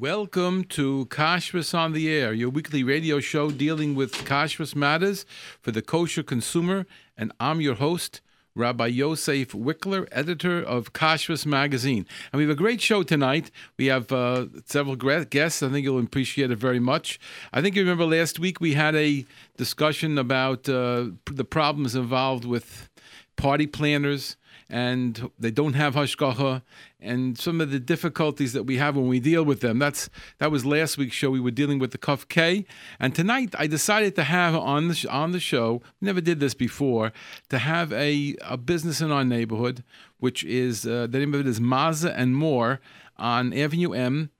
Welcome to Kashrus on the Air, your weekly radio show dealing with kashrus matters for the kosher consumer. And I'm your host, Rabbi Yosef Wikler, editor of Kashrus Magazine. And we have a great show tonight. We have uh, several guests. I think you'll appreciate it very much. I think you remember last week we had a discussion about uh, the problems involved with party planners and they don't have hashgacha, and some of the difficulties that we have when we deal with them. That's that was last week's show. We were dealing with the Kuf K, and tonight I decided to have on the on the show. Never did this before. To have a a business in our neighborhood, which is uh, the name of it is Maza and More on Avenue M,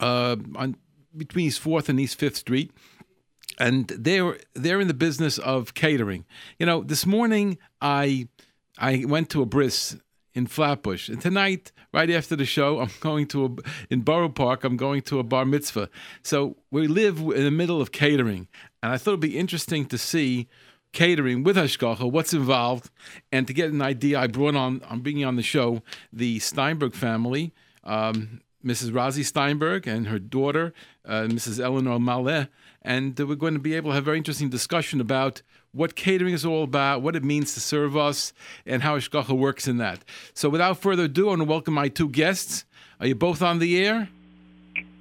uh, on between East Fourth and East Fifth Street and they're they're in the business of catering. You know, this morning I I went to a bris in Flatbush, and tonight, right after the show, I'm going to a, in Borough Park. I'm going to a bar mitzvah. So we live in the middle of catering, and I thought it'd be interesting to see catering with Hashgacha, what's involved, and to get an idea. I brought on, I'm bringing on the show the Steinberg family. Um, Mrs. Razi Steinberg and her daughter, uh, Mrs. Eleanor Maleh, and we're going to be able to have a very interesting discussion about what catering is all about, what it means to serve us, and how Hashgacha works in that. So without further ado, I want to welcome my two guests. Are you both on the air?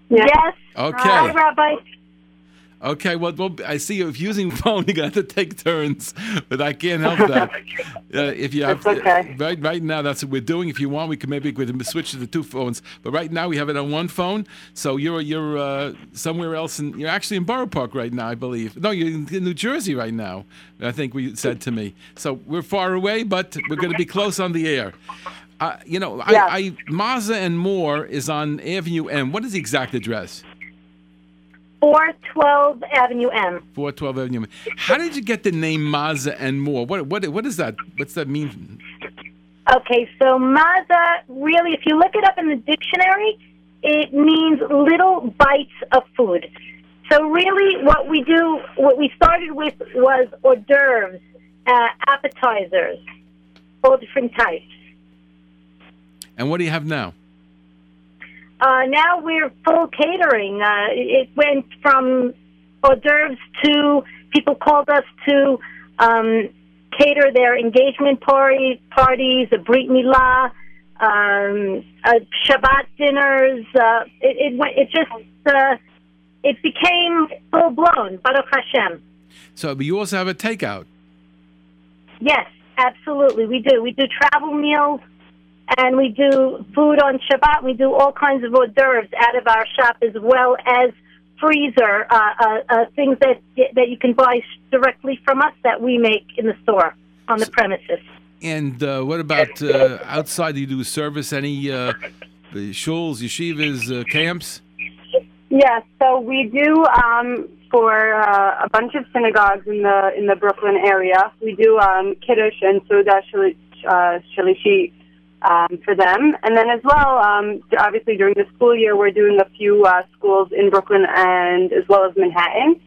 Yes. Okay. Hi, Rabbi. Okay, well, well, I see if using phone, you got to take turns, but I can't help that. Uh, if you have, okay. right, right now, that's what we're doing. If you want, we can maybe we can switch to the two phones. But right now, we have it on one phone. So you're you're uh, somewhere else, and you're actually in Borough Park right now, I believe. No, you're in New Jersey right now. I think we said to me. So we're far away, but we're going to be close on the air. Uh, you know, Yes. I, I Maza and More is on Avenue M. What is the exact address? 412 Avenue M. 412 Avenue. M. How did you get the name Maza and more? What what what is that? What's that mean? Okay, so Maza, really, if you look it up in the dictionary, it means little bites of food. So really, what we do, what we started with was hors d'oeuvres, uh, appetizers, all different types. And what do you have now? Uh, now we're full catering. Uh, it went from hors d'oeuvres to people called us to um, cater their engagement party, parties, a brit milah, um, uh, Shabbat dinners. Uh, it, it went. It just. Uh, it became full blown. Baruch Hashem. So, but you also have a takeout. Yes, absolutely. We do. We do travel meals and we do food on Shabbat. We do all kinds of hors d'oeuvres out of our shop as well as freezer uh, uh, uh, things that that you can buy directly from us that we make in the store on the premises. And uh, what about uh, outside? Do you do service any uh, shuls, yeshivas, uh, camps? Yes, so we do um, for uh, a bunch of synagogues in the in the Brooklyn area. We do um, kiddush and suda shali- uh, shalishi um, for them, and then as well, um, obviously during the school year, we're doing a few uh, schools in Brooklyn and as well as Manhattan.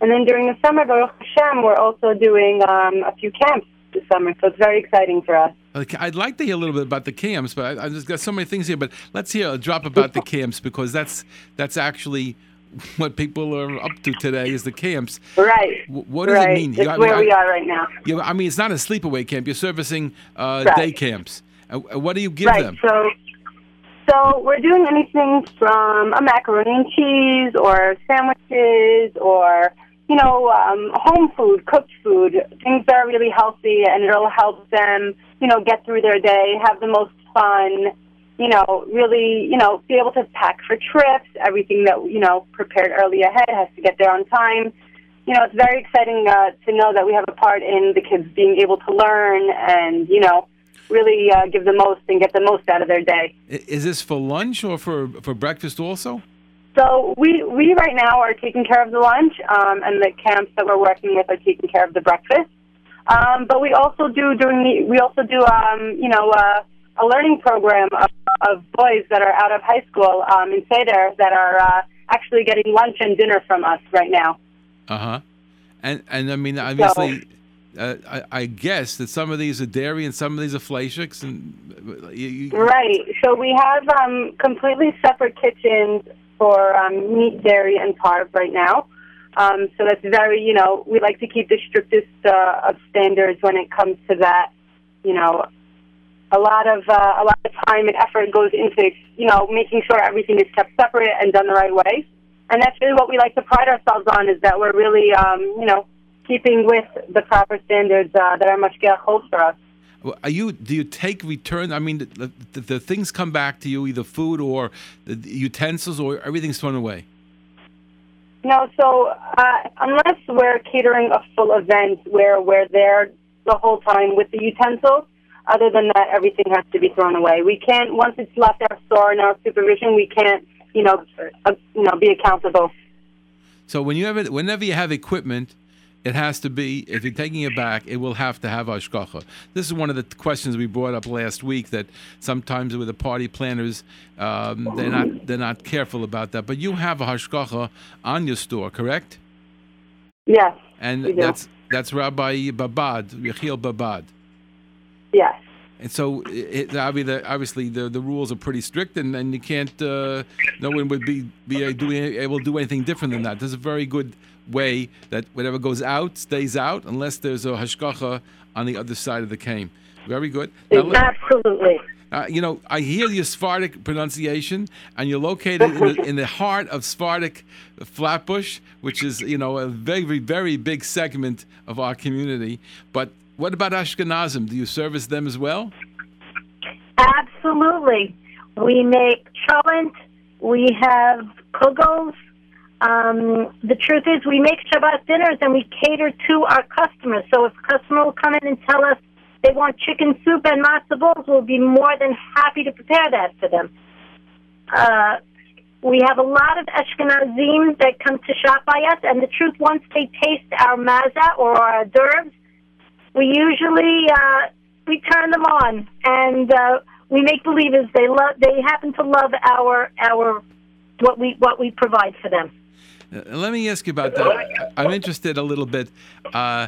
And then during the summer, Baruch Hashem, we're also doing um, a few camps this summer, so it's very exciting for us. Okay, I'd like to hear a little bit about the camps, but I, I've just got so many things here. But let's hear a drop about the camps because that's that's actually what people are up to today is the camps. Right. What does right. it mean? It's You- I mean, where I- we are right now. Yeah, I mean, it's not a sleepaway camp. You're servicing uh, Right. day camps. Uh, uh, what do you give right. them? So, so we're doing anything from a macaroni and cheese, or sandwiches, or you know, um, home food, cooked food, things that are really healthy, and it'll help them, you know, get through their day, have the most fun. You know, really, you know, be able to pack for trips. Everything that you know prepared early ahead has to get there on time. You know, it's very exciting uh, to know that we have a part in the kids being able to learn and you know really uh, give the most and get the most out of their day. Is this for lunch or for for breakfast also? So we we right now are taking care of the lunch, um, and the camps that we're working with are taking care of the breakfast. Um, but we also do during the we also do um, you know uh, a learning program of, of boys that are out of high school um, in Seder that are uh, actually getting lunch and dinner from us right now. Uh huh. And and I mean, obviously, uh, I, I guess that some of these are dairy and some of these are fleischiks, and you, you, Right. So we have um, completely separate kitchens for um, meat, dairy, and carb right now. Um, so that's very, you know, we like to keep the strictest uh, of standards when it comes to that. You know, a lot of uh, a lot of time and effort goes into, you know, making sure everything is kept separate and done the right way. And that's really what we like to pride ourselves on is that we're really, um, you know, keeping with the proper standards uh, that our mashgiach holds for us. Are you? Do you take return? I mean, the, the, the things come back to you, either food or the utensils, or everything's thrown away. No, so uh, unless we're catering a full event where we're there the whole time with the utensils, other than that, everything has to be thrown away. We can't once it's left our store and our supervision, we can't, you know, uh, you know, be accountable. So when you have it, whenever you have equipment it has to be, if you're taking it back, it will have to have hashgacha. This is one of the questions we brought up last week that sometimes with the party planners, um, they're not they're not careful about that. But you have a hashgacha on your store, correct? Yes. And that's that's Rabbi Babad, Yechiel Babad. Yes. And so, it, obviously, the, the rules are pretty strict, and, and you can't. Uh, no one would be be doing able to do anything different than that. There's a very good way that whatever goes out stays out, unless there's a hashgacha on the other side of the cane. Very good. Now, Absolutely. Uh, you know, I hear your Sephardic pronunciation, and you're located in the, in the, heart of Sephardic Flatbush, which is, you know, a very, very big segment of our community. But what about Ashkenazim? Do you service them as well? Absolutely. We make cholent. We have kugels. Um, the truth is, we make Shabbat dinners and we cater to our customers. So if a customer will come in and tell us they want chicken soup and matzo balls, we'll be more than happy to prepare that for them. Uh, we have a lot of Ashkenazim that come to shop by us, and the truth, once they taste our maza or our d'oeuvres, we usually uh, we turn them on and uh, we make believers they love they happen to love our our what we what we provide for them. Uh, let me ask you about that. I'm interested a little bit. Uh,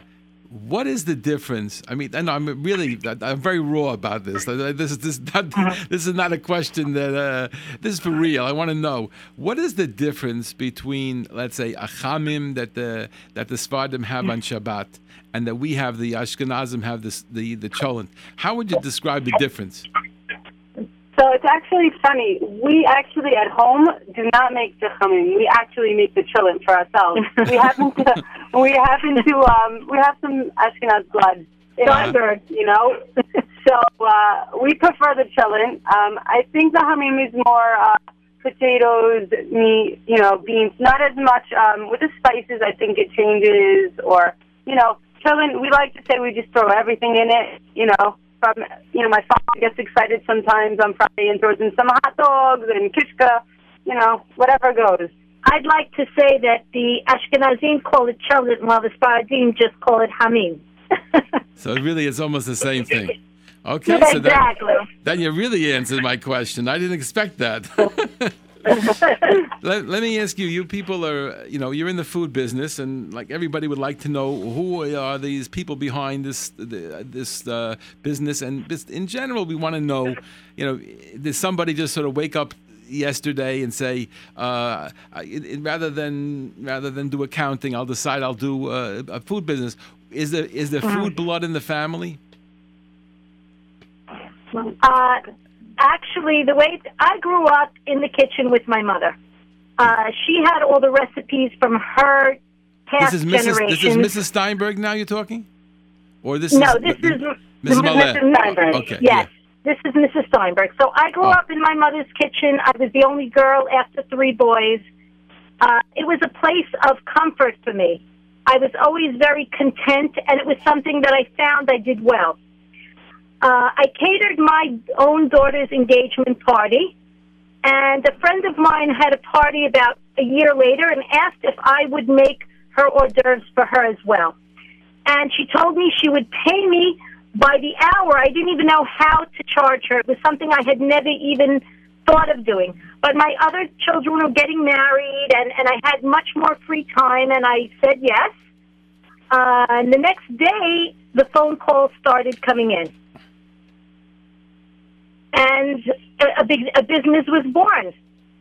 what is the difference? I mean, and I'm really, I'm very raw about this. This is this, not, this is not a question that uh, this is for real. I want to know what is the difference between, let's say, achamim that the that the Sephardim have on Shabbat, and that we have the Ashkenazim have this the the cholent. How would you describe the difference? So it's actually funny. We actually at home do not make the chachamim. We actually make the cholent for ourselves. we happen to, we happen to, um, we have some Ashkenaz blood in you know. so uh, we prefer the cholent. Um, I think the hamim is more uh, potatoes, meat, you know, beans. Not as much um, with the spices. I think it changes, or you know, cholent. We like to say we just throw everything in it. You know from, you know, my father gets excited sometimes on Friday and throws in some hot dogs and kishka, you know, whatever goes. I'd like to say that the Ashkenazim call it cholent, while the Sephardim just call it hamim. so it really is almost the same thing. Okay, so exactly. That, then you really answered my question. I didn't expect that. let, let, me ask you you people are you know you're in the food business and like everybody would like to know who are these people behind this this uh, business and just in general we want to know you know does somebody just sort of wake up yesterday and say uh, it, it, rather than rather than do accounting I'll decide I'll do uh, a food business. Is there is there food blood in the family? Uh, actually, the way I grew up in the kitchen with my mother. Uh, she had all the recipes from her past this is Mrs. This is Mrs. Steinberg now you're talking? Or this no, is this is Mrs. Mrs. Steinberg. Okay. Yes. Yeah. This is Mrs. Steinberg. So I grew oh. up in my mother's kitchen. I was the only girl after three boys. Uh, it was a place of comfort for me. I was always very content, and it was something that I found I did well. Uh, I catered my own daughter's engagement party, and a friend of mine had a party about a year later and asked if I would make her hors d'oeuvres for her as well. And she told me she would pay me by the hour. I didn't even know how to charge her. It was something I had never even thought of doing. But my other children were getting married, and, and I had much more free time, and I said yes. Uh, and the next day, the phone calls started coming in and a, big a business was born.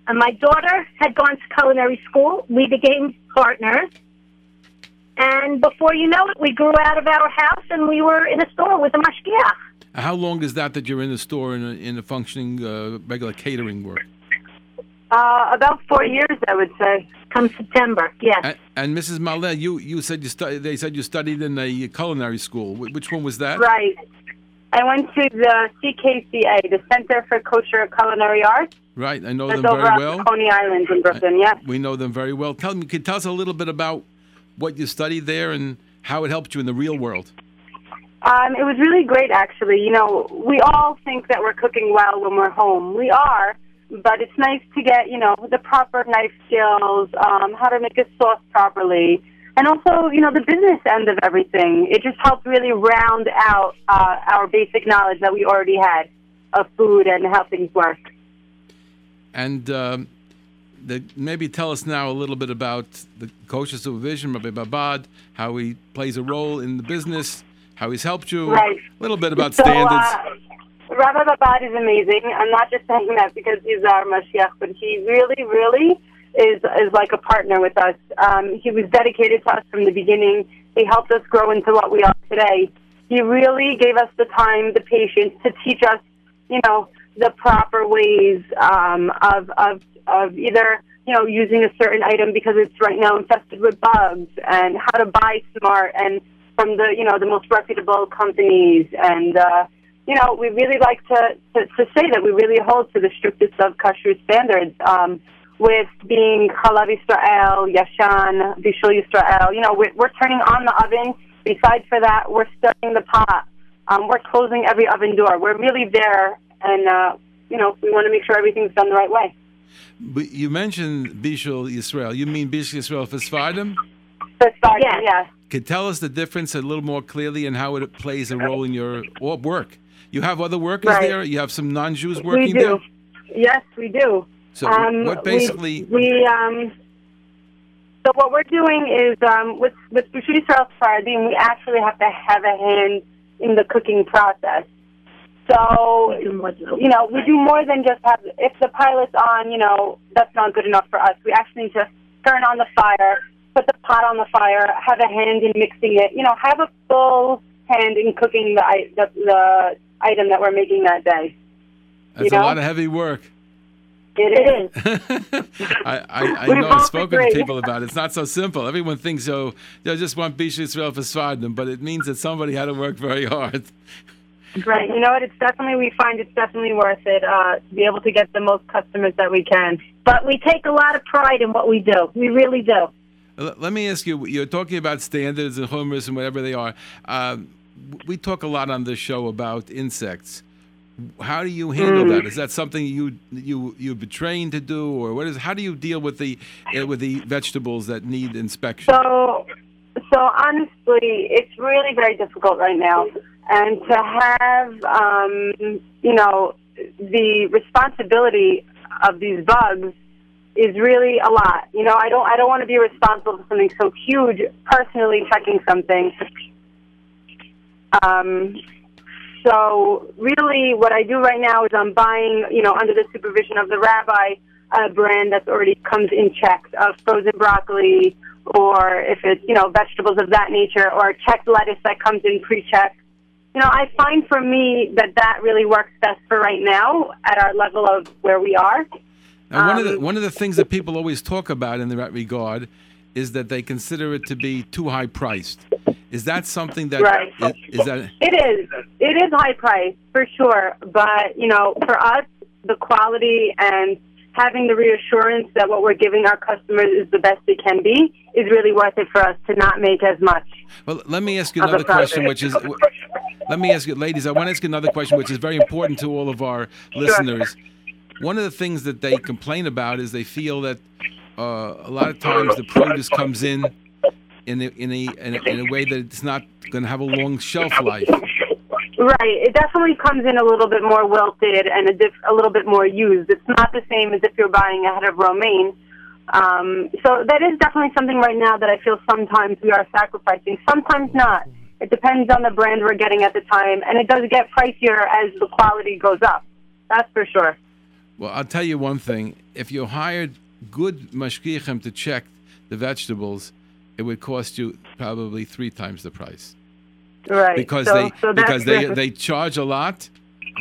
And my daughter had gone to culinary school. We became partners. And before you know it, we grew out of our house and we were in a store with a mashgiach. How long is that that you're in the store in a, in a functioning uh, regular catering work? Uh, about four years, I would say. Come September, yes. And, and Mrs. Maleh, you, you said you stu- they said you studied in a culinary school. Which one was that? Right. I went to the CKCA, the Center for Kosher Culinary Arts. Right, I know That's them over very on well. Coney Island in Brooklyn. Yes. We know them very well. Tell me, can tell us a little bit about what you studied there and how it helped you in the real world? Um, it was really great, actually. You know, we all think that we're cooking well when we're home. We are, but it's nice to get, you know, the proper knife skills, um, how to make a sauce properly, and also, you know, the business end of everything. It just helped really round out uh, our basic knowledge that we already had of food and how things work. And um, the, maybe tell us now a little bit about the kosher supervision, Rabbi Babad, how he plays a role in the business, how he's helped you. Right. A little bit about So, standards. uh, Rabbi Babad is amazing. I'm not just saying that because he's our Mashgiach, but he really, really is is like a partner with us. Um, he was dedicated to us from the beginning. He helped us grow into what we are today. He really gave us the time, the patience to teach us, you know, the proper ways um, of of of either you know using a certain item because it's right now infested with bugs, and how to buy smart and from the you know the most reputable companies and. Uh, you know, we really like to, to, to say that we really hold to the strictest of kashrut standards. Um, with being Chalav Israel, Yashan, Bishul Israel. you know, we're, we're turning on the oven. Besides for that, we're stirring the pot. Um, we're closing every oven door. We're really there, and uh, you know, we want to make sure everything's done the right way. But you mentioned Bishul Israel. You mean Bishul Yisrael for Sfardim? So start, Yes. yeah. Could tell us the difference a little more clearly and how it plays a role in your work. You have other workers Right. there. You have some non-Jews working We working do. there. Yes, we do. So Um, what we- basically? we, um, so what we're doing is um, with with Bishul Yisrael Sfaradim, we actually have to have a hand in the cooking process. So you know, we do more than just have. If the pilot's on, you know, that's not good enough for us. We actually need to turn on the fire, put the pot on the fire, have a hand in mixing it. You know, have a full hand in cooking the the, the item that we're making that day. That's you a lot of heavy work. It is. I, I, I know I've spoken agree. to people about it. It's not so simple. Everyone thinks, oh, they just want Bishul Yisrael for Sfardim, but it means that somebody had to work very hard. Right. You know what? It's definitely we find it's definitely worth it uh, to be able to get the most customers that we can. But we take a lot of pride in what we do. We really do. Let me ask you, you're talking about standards and homers and whatever they are. Um, we talk a lot on this show about insects. How do you handle that? Is that something you you you've been trained to do, or what is? How do you deal with the uh, with the vegetables that need inspection? So, so honestly, it's really very difficult right now, and to have um, you know the responsibility of these bugs is really a lot. You know, I don't I don't want to be responsible for something so huge. Personally, checking something. Um, so really, what I do right now is I'm buying, you know, under the supervision of the rabbi, a brand that's already comes in checks of frozen broccoli, or if it's, you know, vegetables of that nature, or checked lettuce that comes in pre-checked. You know, I find for me that that really works best for right now at our level of where we are. Now, one of the Um, one of the things that people always talk about in that regard is that they consider it to be too high priced. Is that something that Right. is, is that It is. It is high price for sure, but you know, for us, the quality and having the reassurance that what we're giving our customers is the best it can be is really worth it for us to not make as much. Well, let me ask you another question, which is, let me ask you, ladies, I want to ask you another question, which is very important to all of our listeners. One of the things that they complain about is they feel that uh, a lot of times the produce comes in in a, in a, in a, in a way that it's not going to have a long shelf life. Right. It definitely comes in a little bit more wilted and a, diff- a little bit more used. It's not the same as if you're buying a head of romaine. Um, so that is definitely something right now that I feel sometimes we are sacrificing. Sometimes not. It depends on the brand we're getting at the time, and it does get pricier as the quality goes up. That's for sure. Well, I'll tell you one thing. If you hired good mashgichim to check the vegetables, it would cost you probably three times the price Right. because so, they so because they they charge a lot.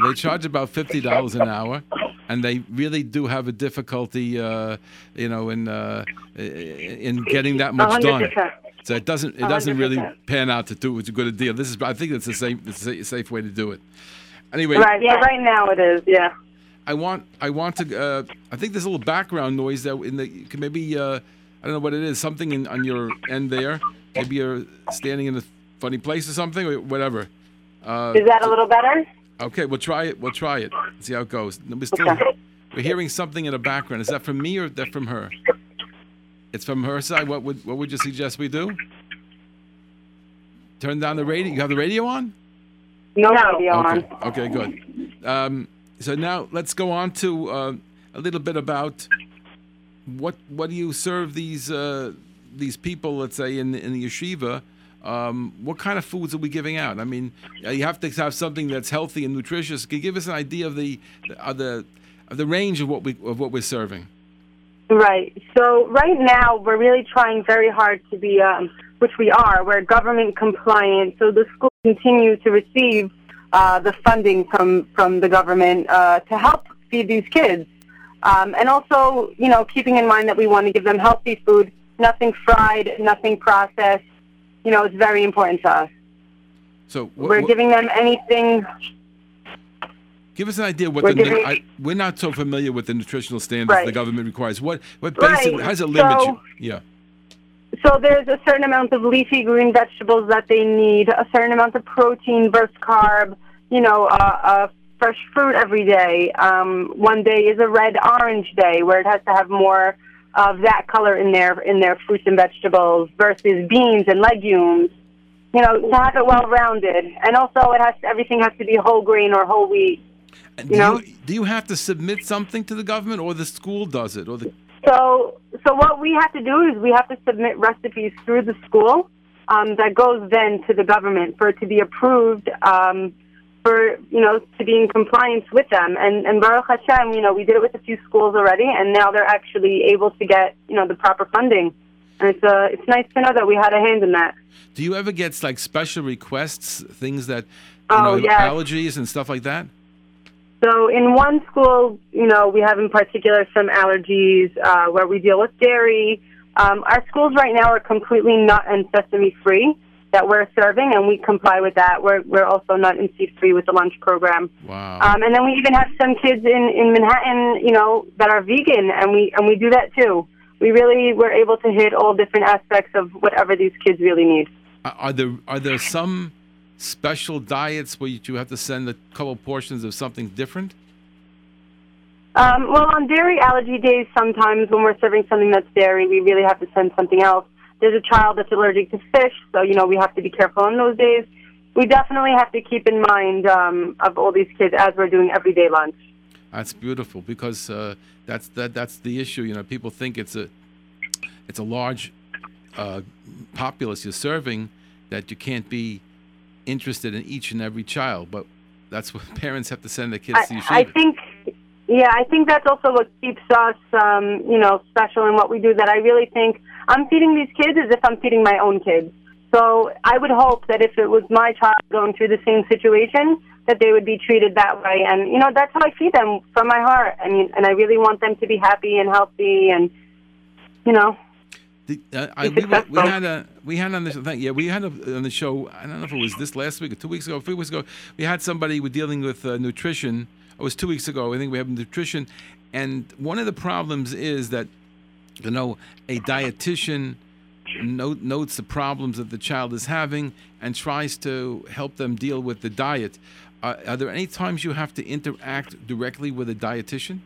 They charge about fifty dollars an hour, and they really do have a difficulty, uh, you know, in uh, in getting that much done. 100%. So it doesn't it doesn't really 100%. pan out to do it's a good a deal. This is I think it's a safe it's a safe way to do it. Anyway, Right. Yeah. Right now it is. Yeah. I want I want to uh, I think there's a little background noise that in the you can maybe uh, I don't know what it is something in, on your end there. Maybe you're standing in a funny place or something or whatever. Uh, Is that a little better? okay, we'll try it. We'll try it. See how it goes. We're still Okay. we're hearing something in the background. Is that from me or is that from her? It's from her side. What would what would you suggest we do? Turn down the radio. You have the radio on? No, radio on. Okay. Okay. Good. Um, so now let's go on to uh, a little bit about what what do you serve these uh, these people? Let's say in in the yeshiva. Um, what kind of foods are we giving out? I mean, uh, you have to have something that's healthy and nutritious. Can you give us an idea of the of the of the range of what we of what we're serving? Right. So right now we're really trying very hard to be, um, which we are. We're government compliant, so the schools continue to receive uh, the funding from from the government uh, to help feed these kids, um, and also, you know, keeping in mind that we want to give them healthy food, nothing fried, nothing processed. You know, it's very important to us. So what, We're what- giving them anything. give us an idea what we're the giving- I, we're not so familiar with the nutritional standards Right. the government requires. What what Right. basic how does it limit So- you? Yeah. So there's a certain amount of leafy green vegetables that they need, a certain amount of protein versus carb, you know, uh, uh, fresh fruit every day. Um, one day is a red orange day where it has to have more of that color in their in their fruits and vegetables versus beans and legumes. You know, to have it well rounded, and also it has everything has to be whole grain or whole wheat. And You do know? you do you have to submit something to the government or the school does it or the So, so what we have to do is we have to submit recipes through the school um, that goes then to the government for it to be approved um, for you know to be in compliance with them. And and Baruch Hashem, you know, we did it with a few schools already, and now they're actually able to get you know the proper funding. And it's uh, it's nice to know that we had a hand in that. Do you ever get like special requests, things that you Oh, know, yes. allergies and stuff like that? So in one school, you know, we have in particular some allergies uh, where we deal with dairy. Um, our schools right now are completely nut and sesame free that we're serving, and we comply with that. We're we're also not in C3 with the lunch program. Wow. Um, and then we even have some kids in in Manhattan, you know, that are vegan, and we and we do that too. We really we're able to hit all different aspects of whatever these kids really need. Are- Are there are there some special diets where you have to send a couple portions of something different? Um, well, on dairy allergy days, sometimes when we're serving something that's dairy, we really have to send something else. There's a child that's allergic to fish, so you know we have to be careful in those days. We definitely have to keep in mind um, of all these kids as we're doing everyday lunch. That's beautiful because uh, that's that that's the issue. You know, people think it's a it's a large uh, populace you're serving that you can't be interested in each and every child, but that's what parents have to send their kids to I, yeshiva. I think, yeah, I think that's also what keeps us, um, you know, special in what we do. That I really think I'm feeding these kids as if I'm feeding my own kids. So I would hope that if it was my child going through the same situation, that they would be treated that way. And you know, that's how I feed them from my heart. I mean, and I really want them to be happy and healthy, and you know, The, uh, I, we, were- we had a we had on thing, yeah we had a, on the show I don't know if it was this last week or two weeks ago three weeks ago we had somebody with dealing with uh, nutrition it was two weeks ago I think we have nutrition and one of the problems is that you know a dietitian note, notes the problems that the child is having and tries to help them deal with the diet. Uh, are there any times you have to interact directly with a dietitian?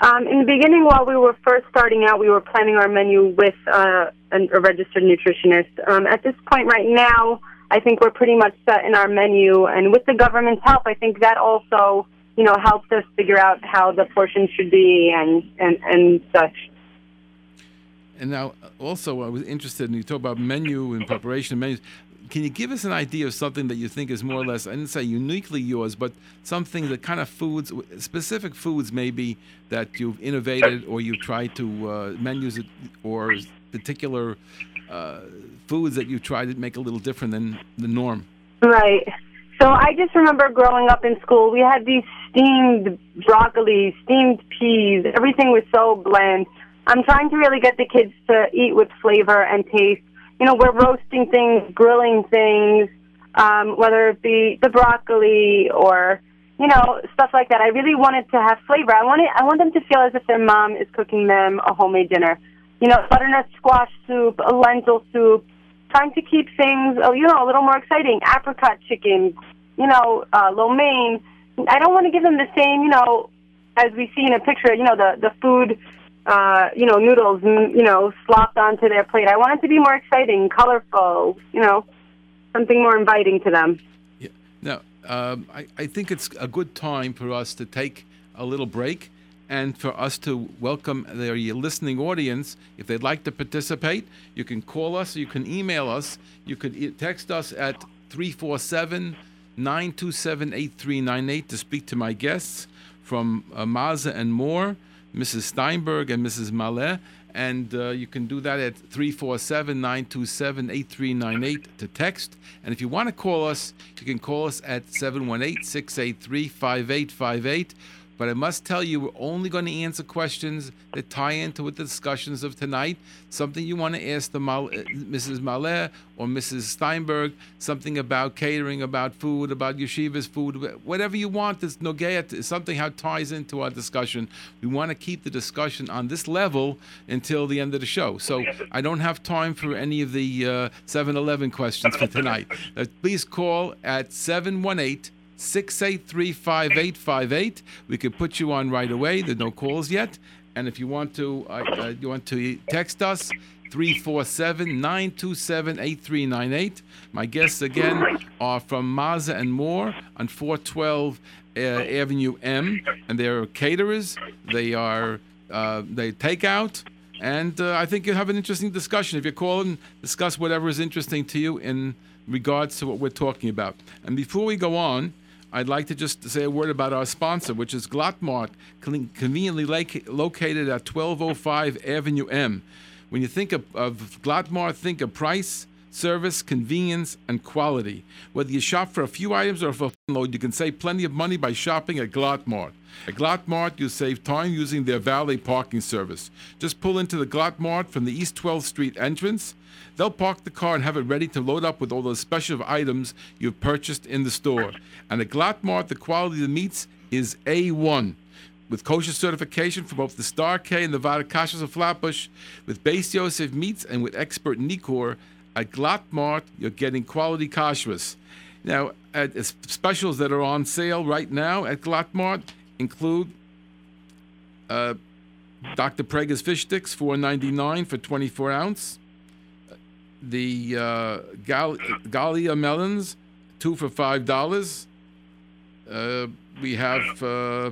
Um, in the beginning, while we were first starting out, we were planning our menu with uh, a registered nutritionist. Um, at this point, right now, I think we're pretty much set in our menu, and with the government's help, I think that also, you know, helps us figure out how the portions should be and and and such. And now, also, I was interested in you talk about menu and preparation of menus. can you give us an idea of something that you think is more or less, I didn't say uniquely yours, but something that kind of foods, specific foods maybe that you've innovated or you've tried to uh, menus it- or particular uh, foods that you tried to make a little different than the norm? Right. So I just remember growing up in school, we had these steamed broccoli, steamed peas. Everything was so bland. I'm trying to really get the kids to eat with flavor and taste. You know, we're roasting things, grilling things, um, whether it be the broccoli or you know stuff like that. I really wanted to have flavor. I want it, I want them to feel as if their mom is cooking them a homemade dinner. You know, butternut squash soup, a lentil soup, trying to keep things, oh, you know, a little more exciting. Apricot chicken, you know, uh, lo mein. I don't want to give them the same, you know, as we see in a picture. You know, the the food, uh, you know, noodles, mm, you know, slopped onto their plate. I want it to be more exciting, colorful. You know, something more inviting to them. Yeah. Now, um, I, I think it's a good time for us to take a little break and for us to welcome their listening audience. If they'd like to participate, you can call us, you can email us, you could text us at 347 927 8398 to speak to my guests from uh, Maza and more, Mrs. Steinberg and Mrs. Maleh. And uh, you can do that at 347 927 8398 to text. And if you want to call us, you can call us at 718 683 5858. But I must tell you, we're only going to answer questions that tie into with the discussions of tonight. Something you want to ask the Mal- uh, Mrs. Maleh or Mrs. Steinberg, something about catering, about food, about yeshiva's food, whatever you want. That's nogea, to- something how it ties into our discussion. We want to keep the discussion on this level until the end of the show. So I don't have time for any of the uh, 7-Eleven questions for tonight. Uh, please call at 718- 683 5858. We could put you on right away. There's no calls yet. And if you want to, uh, uh, you want to text us, 347 927 8398. My guests again are from Maza and More on 412 uh, Avenue M. And they're caterers, they are, uh, they take out. And uh, I think you'll have an interesting discussion if you call and discuss whatever is interesting to you in regards to what we're talking about. And before we go on, I'd like to just say a word about our sponsor, which is Glatt Mart, conveniently loca- located at 1205 Avenue M. When you think of, of think of price, service, convenience, and quality. Whether you shop for a few items or for a load, you can save plenty of money by shopping at Glatt Mart. At Glatt Mart, you save time using their valet parking service. Just pull into the Glatt Mart from the East 12th Street entrance. They'll park the car and have it ready to load up with all those special items you've purchased in the store. And at Glatt Mart, the quality of the meats is A1 with kosher certification from both the Star K and the Kashas of Flatbush, with Beis Yosef meats and with expert Nikor. At Glatt Mart, you're getting quality kashrus. Now, at, uh, specials that are on sale right now at Glatt Mart include uh, Dr. Praeger's fish sticks, four ninety nine for 24 ounce. The uh, Gal- Galia melons, two for five dollars. Uh, we have uh,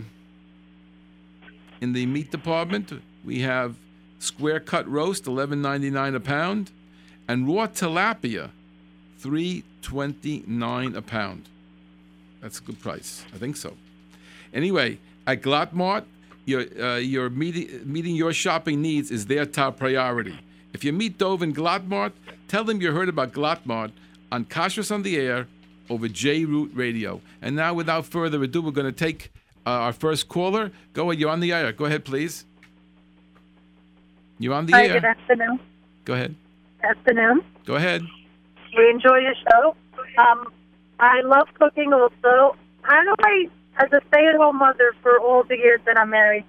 in the meat department we have square cut roast, eleven ninety nine a pound, and raw tilapia, three twenty nine a pound. That's a good price. I think so. Anyway, at Glatt Mart, your uh, your meeting meeting your shopping needs is their top priority. If you meet Dove in Glatt Mart, tell them you heard about Glatt Mart on Kashrus on the Air over J Root Radio. And now, without further ado, we're going to take uh, our first caller. Go ahead. You're on the air. Go ahead, please. You're on the Hi, air. good afternoon. Go ahead. Afternoon. Go ahead. We enjoy your show. Um, I love cooking also. How do I, as a stay-at-home mother for all the years that I'm married,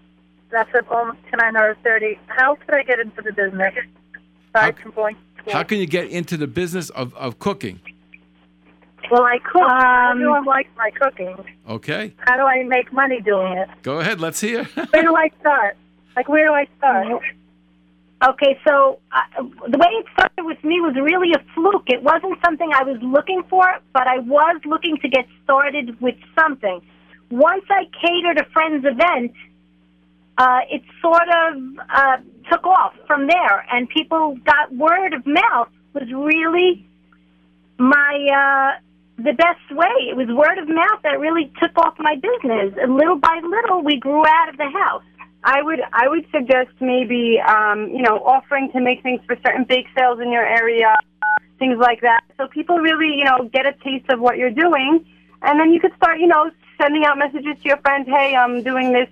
that's at almost 29 or 30, how could I get into the business? Aside How- from going to? How can you get into the business of, of cooking? well, I cook. Um, Everyone likes my cooking. Okay. How do I make money doing it? Go ahead. Let's hear. Where do I start? Like, where do I start? Okay, so uh, the way it started with me was really a fluke. It wasn't something I was looking for, but I was looking to get started with something. Once I catered a friend's event, uh, it sort of uh, took off from there, and people got word of mouth was really my uh, the best way. It was word of mouth that really took off my business. And little by little, we grew out of the house. I would I would suggest maybe um, you know offering to make things for certain bake sales in your area, things like that, so people really you know get a taste of what you're doing, and then you could start you know sending out messages to your friends. Hey, I'm doing this,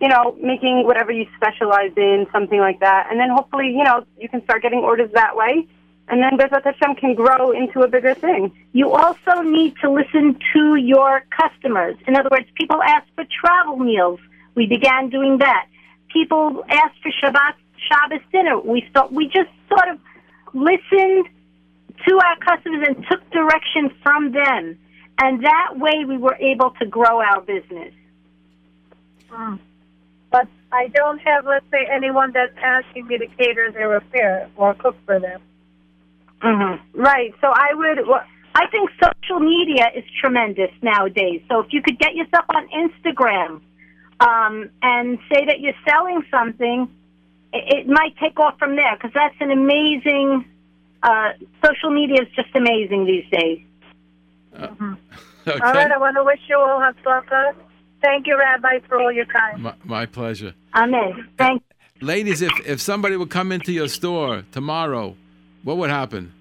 you know, making whatever you specialize in, something like that, and then hopefully you know you can start getting orders that way. And then Bezrat Hashem can grow into a bigger thing. You also need to listen to your customers. In other words, people ask for travel meals we began doing that. People asked for Shabbat Shabbos dinner. We thought we just sort of listened to our customers and took direction from them, and that way we were able to grow our business. Mm. But I don't have, let's say, anyone that's asking me to cater their affair or cook for them. Mm-hmm. Right. So I would. Well, I think social media is tremendous nowadays. So if you could get yourself on Instagram um, and say that you're selling something, it, it might take off from there because that's an amazing. Uh, social media is just amazing these days. Uh, Mm-hmm. okay. All right, I want to wish you all Hatzlacha. Thank you, Rabbi, for all your time. My, my pleasure. Amen. Thank Ladies, if, if somebody would come into your store tomorrow, what would happen?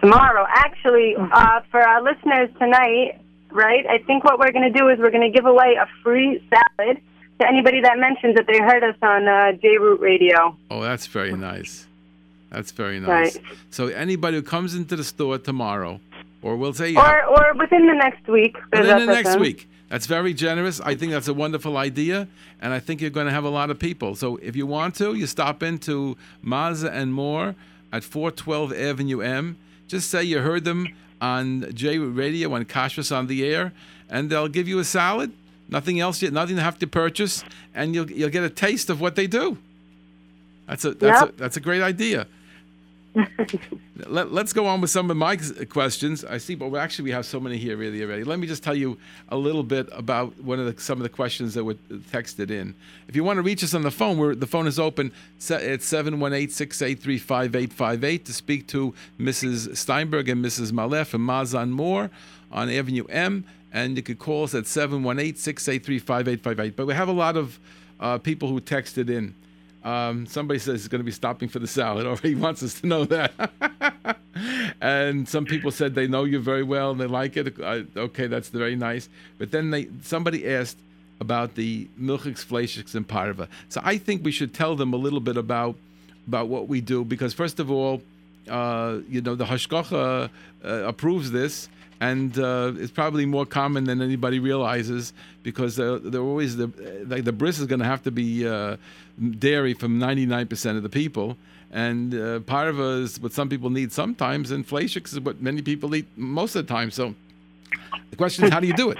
tomorrow. Actually, uh, for our listeners tonight, right? I think what we're going to do is we're going to give away a free salad to anybody that mentions that they heard us on uh, J Root Radio. Oh, that's very nice. That's very nice. Right. So anybody who comes into the store tomorrow, or we'll say Or or within the next week. within the next week. That's very generous. I think that's a wonderful idea, and I think you're going to have a lot of people. So if you want to, you stop into Maza and More at 412 Avenue M. Just say you heard them on J Radio on Kashrus on the air, and they'll give you a salad. Nothing else, yet, nothing to have to purchase, and you'll you'll get a taste of what they do. That's a that's Yep. a that's a great idea. Let, let's go on with some of my questions. I see, but actually we have so many here really already. Let me just tell you a little bit about one of the some of the questions that were texted in. If you want to reach us on the phone, we're, the phone is open. It's 718-683-5858 to speak to Mrs. Steinberg and Mrs. Maleh from Mazan More on Avenue M. And you could call us at 718-683-5858. But we have a lot of uh, people who texted in. Um, somebody says he's going to be stopping for the salad, or he wants us to know that. and some people said they know you very well and they like it. Uh, okay, that's very nice. But then they somebody asked about the milchiks, fleischiks, and parva. So I think we should tell them a little bit about about what we do because first of all, uh, you know, the hashgacha uh, approves this. And uh, it's probably more common than anybody realizes because they're, they're always the like the bris is going to have to be uh, dairy from 99% of the people, and uh, parva is what some people need sometimes, and is what many people eat most of the time. So the question is, how do you do it?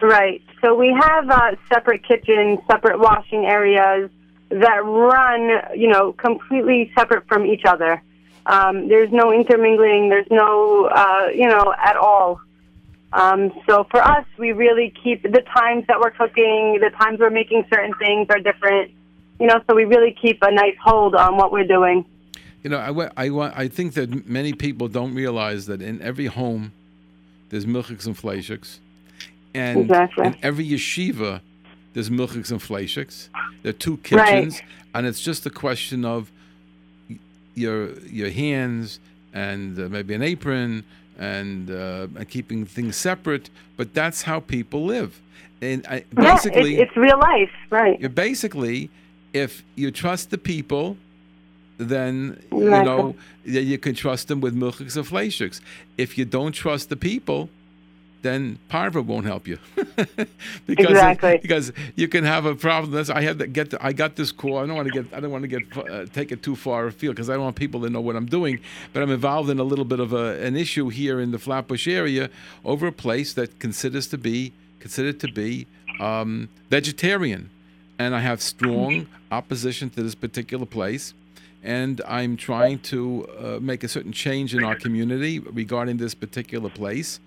Right. So we have uh, separate kitchens, separate washing areas that run, you know, completely separate from each other. Um, there's no intermingling. There's no, uh, you know, at all. Um, so for us, we really keep the times that we're cooking, the times we're making certain things are different. You know, so we really keep a nice hold on what we're doing. You know, I, I, I think that many people don't realize that in every home there's milchiks and fleischiks, and Exactly. in every yeshiva there's milchiks and fleischiks. There are two kitchens, and it's just a question of your your hands and uh, maybe an apron and, uh, and keeping things separate. But that's how people live, and I, Yeah, basically it's, it's real life, right? you're basically, if you trust the people, then you know you can trust them with milchiks or fleischiks. If you don't trust the people, then parva won't help you because Exactly. because you can have a problem. That's I had to get I got this call. I don't want to get I don't want to get uh, take it too far afield because I don't want people to know what I'm doing. But I'm involved in a little bit of a, an issue here in the Flatbush area over a place that considers to be considered to be um, vegetarian, and I have strong opposition to this particular place. And I'm trying to uh, make a certain change in our community regarding this particular place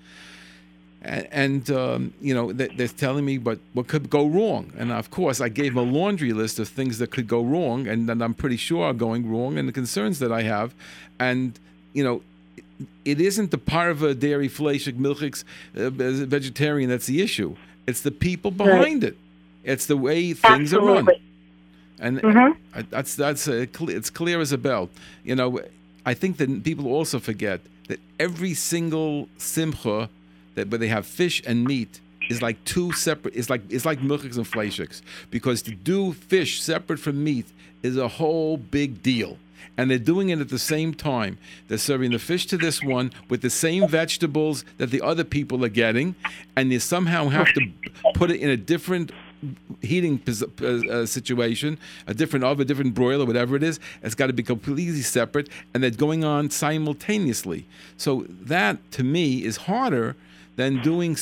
and, and um, you know they, they're telling me what what could go wrong and of course i gave them a laundry list of things that could go wrong and that i'm pretty sure are going wrong and the concerns that i have and you know it isn't the parva dairy fleshik milchiks uh, vegetarian that's the issue. It's the people behind it. It's the way things are run. Absolutely. And Mhm. That's that's cle it's clear as a bell. You know, I think that people also forget that every single simcha that where they have fish and meat is like two separate. It's like it's like milchiks and fleishiks because to do fish separate from meat is a whole big deal. And they're doing it at the same time. They're serving the fish to this one with the same vegetables that the other people are getting, and they somehow have to put it in a different heating uh, uh, situation, a different oven, a different broiler, whatever it is. It's got to be completely separate, and they're going on simultaneously. So that, to me, is harder than doing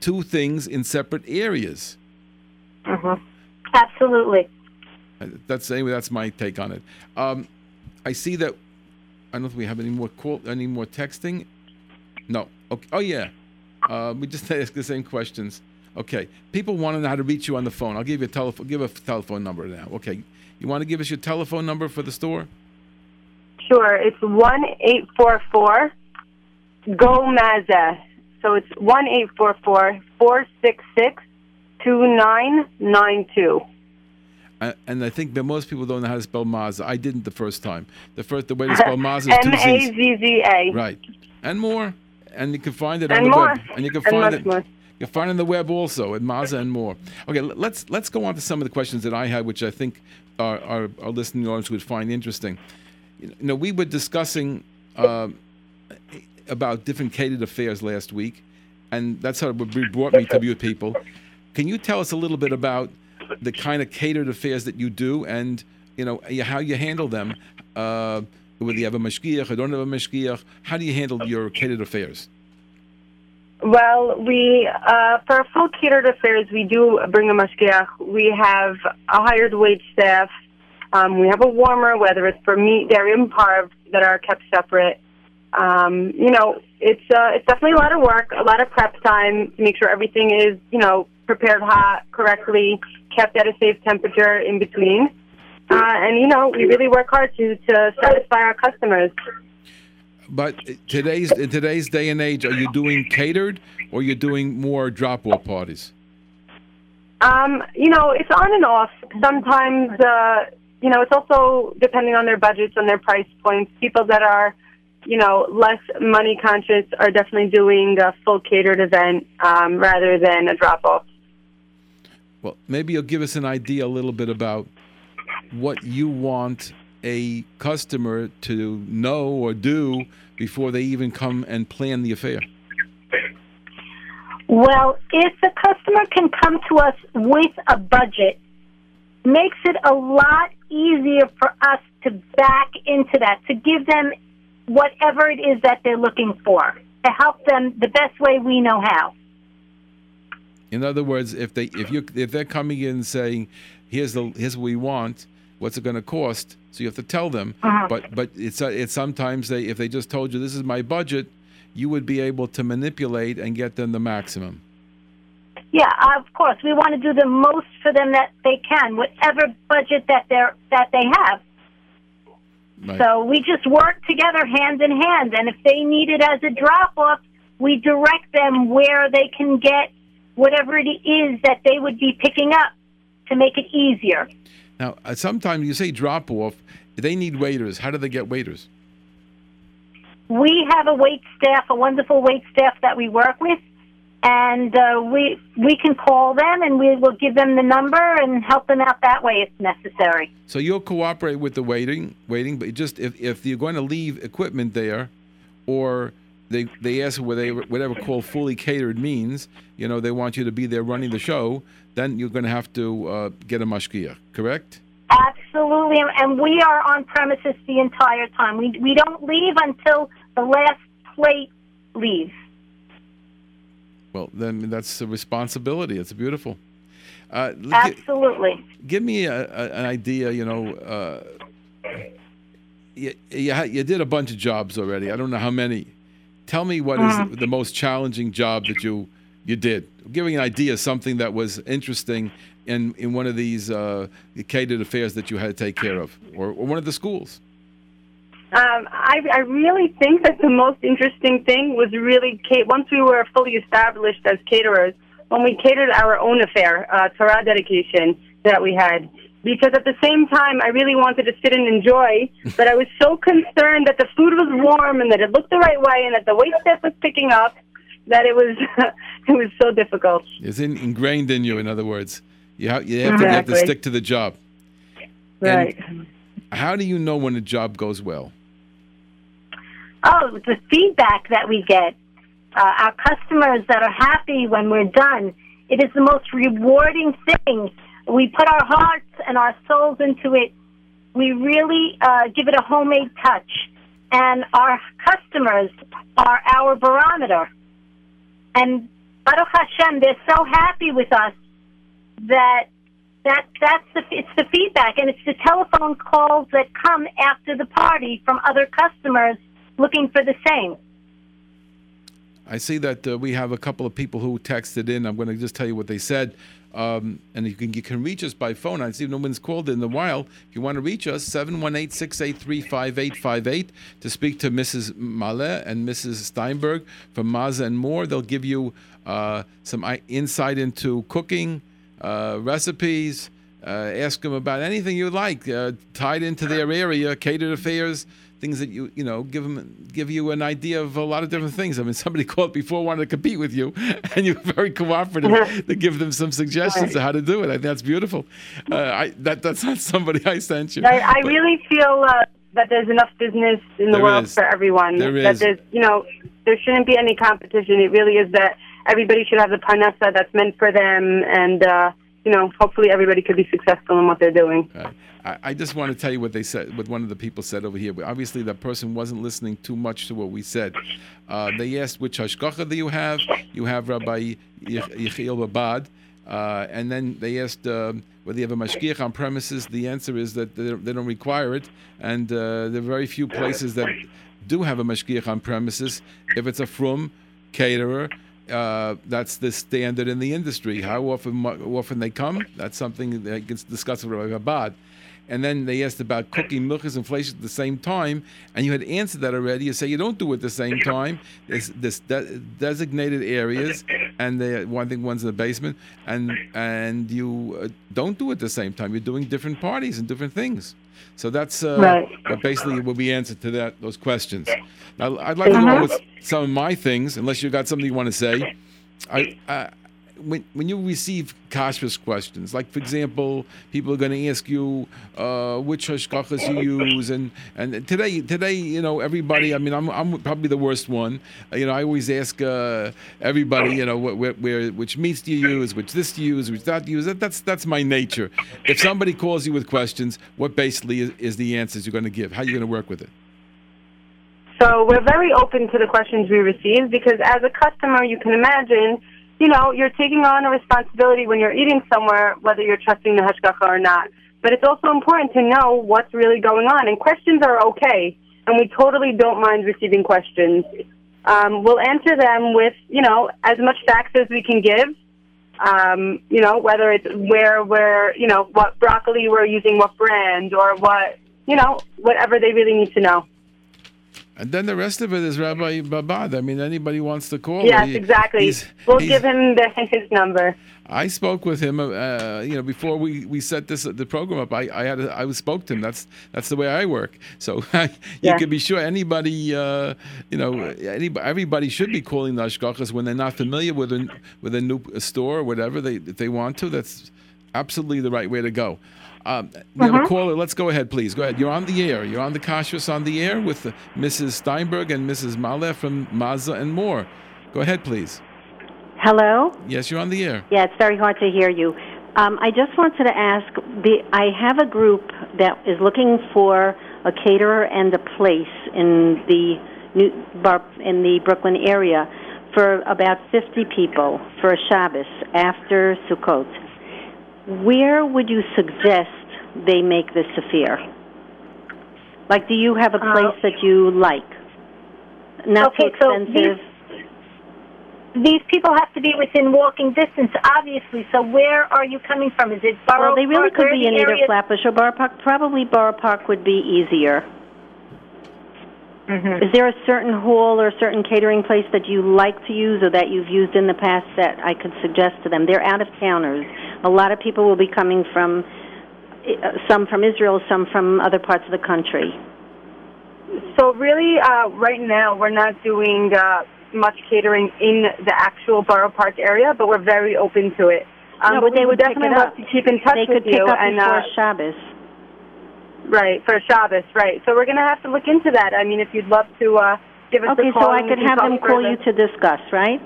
two things in separate areas. Mhm. Absolutely. That's anyway. That's my take on it. Um, I see that. I don't know if we have any more call, any more texting. No. Okay. Oh yeah. Uh, we just ask the same questions. Okay. People want to know how to reach you on the phone. I'll give you a telephone. Give a telephone number now. Okay. You want to give us your telephone number for the store? Sure, it's one eight four four Go Maza. So it's one eight four four four six six two nine nine two. And I think that most people don't know how to spell Maza. I didn't the first time. The first the way to spell Maza is M A. Z Z A. Right. And more. And you can find it on the more. web. And you can And find much it. more. You can find it on the web also at Maza and more. Okay, let's let's go on to some of the questions that I had, which I think our our, our listening audience would find interesting. You know, we were discussing uh, about different catered affairs last week, and that's how it brought me to you people. Can you tell us a little bit about the kind of catered affairs that you do, and you know how you handle them? Uh, whether you have a mashgiach or don't have a mashgiach, how do you handle your catered affairs? Well, we uh, for full catered affairs, we do bring a mashgiach. We have a hired wait staff. Um, we have a warmer, whether it's for meat, dairy, and parv that are kept separate. Um, you know, it's uh, it's definitely a lot of work, a lot of prep time to make sure everything is you know prepared hot correctly, kept at a safe temperature in between. Uh, and you know, we really work hard to to satisfy our customers. But today's in today's day and age, are you doing catered or you're doing more drop off parties? Um, you know, it's on and off. Sometimes, uh, you know, it's also depending on their budgets and their price points. People that are, you know, less money conscious are definitely doing a full catered event um, rather than a drop off. Well, maybe you'll give us an idea a little bit about what you want a customer to know or do before they even come and plan the affair. Well, if the customer can come to us with a budget, makes it a lot easier for us to back into that, to give them whatever it is that they're looking for, to help them the best way we know how. In other words, if they if you if they're coming in and saying, "Here's the here's what we want," what's it going to cost? So you have to tell them. Uh-huh. But but it's it's sometimes they if they just told you this is my budget, you would be able to manipulate and get them the maximum. Yeah, of course. We want to do the most for them that they can, whatever budget that they're that they have. Right. So we just work together hand in hand, and if they need it as a drop off, we direct them where they can get whatever it is that they would be picking up to make it easier. Now, uh, sometimes you say drop off, they need waiters. How do they get waiters? We have a wait staff, a wonderful wait staff that we work with, and uh, we we can call them and we will give them the number and help them out that way if necessary. So you'll cooperate with the waiting, waiting, but just if, if you're going to leave equipment there, or they they ask what they whatever called fully catered means, you know, they want you to be there running the show, then you're going to have to uh, get a mashgiach, correct? Absolutely, and- and we are on premises the entire time. We we don't leave until the last plate leaves. Well, then that's a responsibility. It's beautiful. Uh, Absolutely. give me a, a, an idea. You know, uh, you, you, you did a bunch of jobs already. I don't know how many. Tell me what is the most challenging job that you you did. Give me an idea, something that was interesting in in one of these uh, catered affairs that you had to take care of, or, or one of the schools. Um, I, I really think that the most interesting thing was really once we were fully established as caterers, when we catered our own affair, uh, Torah dedication that we had. Because at the same time, I really wanted to sit and enjoy, but I was so concerned that the food was warm and that it looked the right way and that the wait staff was picking up that it was it was so difficult. It's in, ingrained in you, in other words. You have, you have, to, you have to stick to the job. Right. How do you know when a job goes well? Oh, the feedback that we get, uh, our customers that are happy when we're done. It is the most rewarding thing. We put our hearts and our souls into it. We really uh, give it a homemade touch, and our customers are our barometer. And Baruch Hashem, they're so happy with us that that that's the it's the feedback, and it's the telephone calls that come after the party from other customers looking for the same. I see that uh, we have a couple of people who texted in. I'm going to just tell you what they said. Um, and you can, you can reach us by phone. I see no one's called in a while. If you want to reach us, 718 683 5858 to speak to Mrs. Maleh and Mrs. Steinberg from Maza and More. They'll give you uh, some insight into cooking, uh, recipes, uh, ask them about anything you like uh, tied into their area, catered affairs, things that you you know give them give you an idea of a lot of different things. I mean, somebody called before wanted to compete with you, and you were very cooperative to give them some suggestions of how to do it. I think that's beautiful. Uh, I that that's not somebody I sent you. I, I But- really feel uh, that there's enough business in the world is. for everyone. There that is. there's, you know, there shouldn't be any competition. It really is that everybody should have the parnasa that's meant for them, and uh, you know, hopefully everybody could be successful in what they're doing. Right. I, just want to tell you what they said, what one of the people said over here. Obviously, that person wasn't listening too much to what we said. Uh, they asked which hashgacha do you have. You have Rabbi Yechiel Babad. Uh, and then they asked um, whether you have a mashgiach on premises. The answer is that they don't, they don't require it, and uh, there are very few places that do have a mashgiach on premises. If it's a frum caterer, uh, that's the standard in the industry. How often often they come? That's something that gets discussed with Rabbi Babad. And then they asked about cooking milchas and fleisches at the same time, and you had answered that already. You say you don't do it at the same time. There's this de- designated areas, and they, one thing one's in the basement, and and you uh, don't do it at the same time. You're doing different parties and different things. So that's uh, Right. that basically will be answered to that those questions. Now I'd like to go with some of my things, unless you've got something you want to say. I, uh, when when you receive kashrus questions, like for example, people are going to ask you uh, which hashgachas you use, and and today today you know everybody. I mean, I'm I'm probably the worst one. Uh, you know, I always ask uh, everybody, you know, wh- where, where which meats do you use, which this do you use, which that do you use. That, that's that's my nature. If somebody calls you with questions, what basically is, is the answers you're going to give? How are you going to work with it? So we're very open to the questions we receive because as a customer, you can imagine, you know, you're taking on a responsibility when you're eating somewhere, whether you're trusting the hashgacha or not. But it's also important to know what's really going on. And questions are okay, and we totally don't mind receiving questions. Um, we'll answer them with, you know, as much facts as we can give. Um, you know, whether it's where we're, you know, what broccoli we're using, what brand, or what, you know, whatever they really need to know. And then the rest of it is Rabbi Babad. I mean, anybody wants to call. Yes, he- exactly. he's- we'll he's- give him the, his number. I spoke with him, uh, you know, before we, we set this the program up. I I had a, I spoke to him. That's that's the way I work. So you Yeah. can be sure anybody, uh, you know, any, everybody should be calling the ashgachas when they're not familiar with a with a new store or whatever they if they want to. That's absolutely the right way to go. Um, a caller. Let's go ahead, please. Go ahead. You're on the air. You're on the Kashrus on the air with uh, Mrs. Steinberg and Mrs. Maleh from Maza and more. Go ahead, please. Hello? Yes, you're on the air. Yeah, it's very hard to hear you. Um, I just wanted to ask the I have a group that is looking for a caterer and a place in the New Bar, in the Brooklyn area for about 50 people for a Shabbos after Sukkot. Where would you suggest they make this affair? Like, do you have a Uh, place that you like? Not Okay, too so expensive. These people have to be within walking distance, obviously. So where are you coming from? Is it Borough Well, they really Park? could be in either Flatbush or Borough Park. Probably Borough Park would be easier. Is there a certain hall or a certain catering place that you like to use or that you've used in the past that I could suggest to them? They're out of towners. A lot of people will be coming from, uh, some from Israel, some from other parts of the country. So really, uh, right now we're not doing uh, much catering in the actual Borough Park area, but we're very open to it. Um, no, but we they would definitely it love to keep in touch They with could pick up and before uh, Shabbos. Right for Shabbos, right? So we're gonna have to look into that. I mean, if you'd love to uh, give us Okay, a call, Okay, so I could have them call further. you to discuss, right?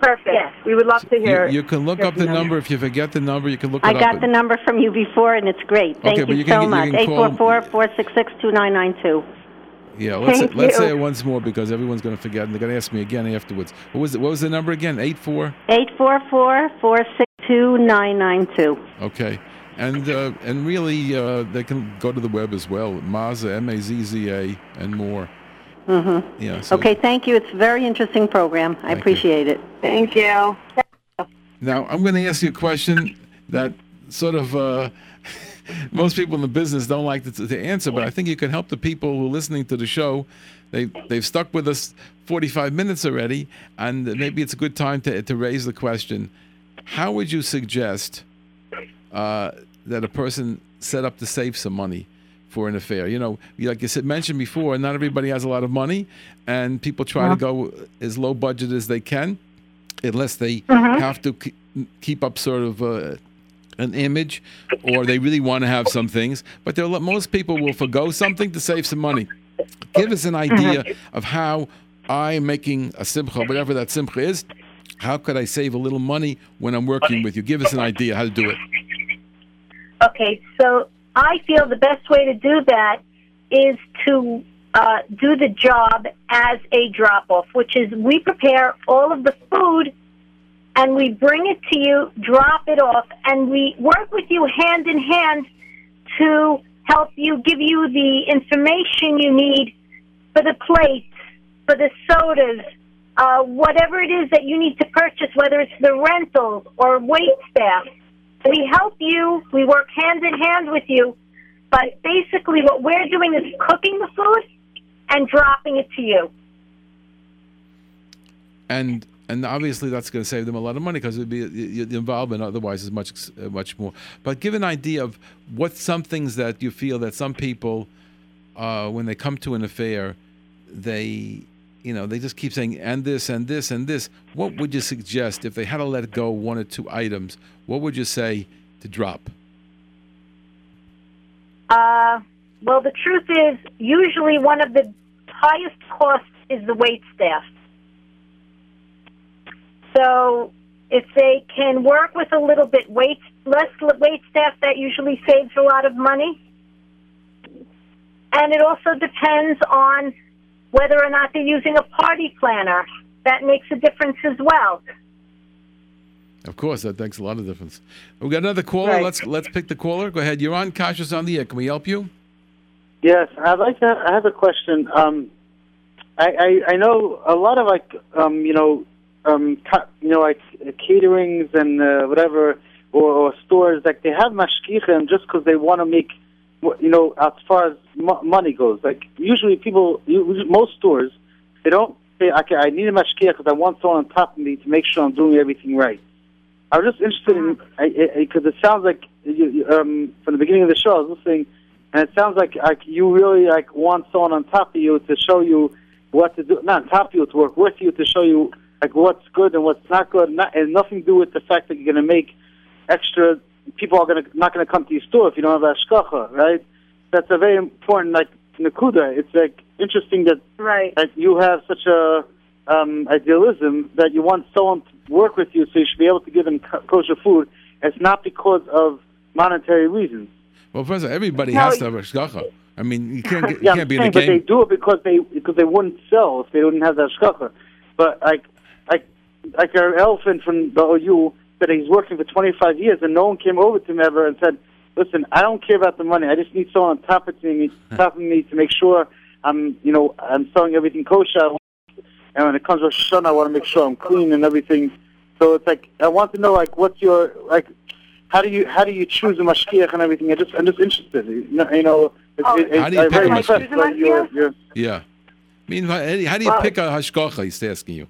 Perfect. Yes. We would love to hear. You, you can look up the from them. number. If you forget the number, you can look I it up. got the number from you before, and it's great. Thank Okay, you, you can- so you much. can Eight call- four four four six six two nine nine two. Yeah, let's Thank let's say it once more because everyone's going to forget and they're going to ask me again afterwards. What was it? What was the number again? Eight four. Eight four four four six two nine nine two. Okay, and uh, and really uh, they can go to the web as well. Mazza M A Z Z A and more. Mm-hmm. Yeah. So Okay, thank you. It's a very interesting program. I Thank you. appreciate it. Thank you. Now I'm going to ask you a question that sort of. Uh, most people in the business don't like to, to answer, but I think you can help the people who are listening to the show. They they've stuck with us 45 minutes already, and maybe it's a good time to to raise the question: How would you suggest uh, that a person set up to save some money for an affair? You know, like you said, mentioned before, not everybody has a lot of money, and people try to go as low budget as they can, unless they have to ke- keep up sort of. Uh, an image, or they really want to have some things, but there most people will forego something to save some money. Give us an idea of how I'm making a simcha, whatever that simcha is. How could I save a little money when I'm working with you? Give us an idea how to do it. Okay, so I feel the best way to do that is to uh, do the job as a drop off, which is we prepare all of the food and we bring it to you, drop it off, and we work with you hand in hand to help you, give you the information you need for the plates, for the sodas, uh, whatever it is that you need to purchase, whether it's the rentals or wait staff. We help you. We work hand in hand with you. But basically, what we're doing is cooking the food and dropping it to you. And and obviously that's going to save them a lot of money because it'd be the involvement otherwise is much uh, much more. But give an idea of what some things that you feel that some people, uh, when they come to an affair, they you know they just keep saying and this and this and this. What would you suggest if they had to let go one or two items? What would you say to drop? Uh, well, the truth is, usually one of the highest costs is the wait staff. So if they can work with a little bit wait less wait staff, that usually saves a lot of money. And it also depends on whether or not they're using a party planner. That makes a difference as well. Of course, that makes a lot of difference. We got another caller. Right. Let's let's pick the caller. Go ahead. You're on Kashrus on the air. Can we help you? Yes, I'd like to. I have a question. Um, I, I I know a lot of like um you know um ca- you know like uh, caterings and uh, whatever or, or stores like they have mashkichim just because they want to make wh- you know as far as mo- money goes. Like usually people most stores they don't say okay I need a mashkiach because I want someone on top of me to make sure I'm doing everything right. I was just interested in because it sounds like you, um, from the beginning of the show I was listening, and it sounds like like you really like want someone on top of you to show you what to do, not on top of you to work with you to show you like what's good and what's not good, not, and nothing to do with the fact that you're going to make extra. People are going to not going to come to your store if you don't have ashkacha, right? That's a very important like nakuda. It's like interesting that Right. that you have such a um, idealism that you want someone to work with you so you should be able to give them co- kosher food. It's not because of monetary reasons. Well, first of all, everybody No, has to have a shgacha. I mean, you can't get, you Yeah, can't I'm be in a saying, but they do it because they because they wouldn't sell if they didn't have that shkacha. But like like like our elephant from the OU that he's working for 25 years and no one came over to him ever and said, "Listen, I don't care about the money. I just need someone on top of me, hmm. top of me to make sure I'm you know I'm selling everything kosher. And when it comes to Rosh Hashanah, I want to make sure I'm clean and everything. So it's like I want to know like what's your like how do you how do you choose a mashkiach and everything? I just I'm just interested. You know, you it's, Oh, it, it, How do you I'm pick very a impressed mashgiach? by your, your Yeah. I mean, how, how do you Well- pick a hashgacha? He's asking you.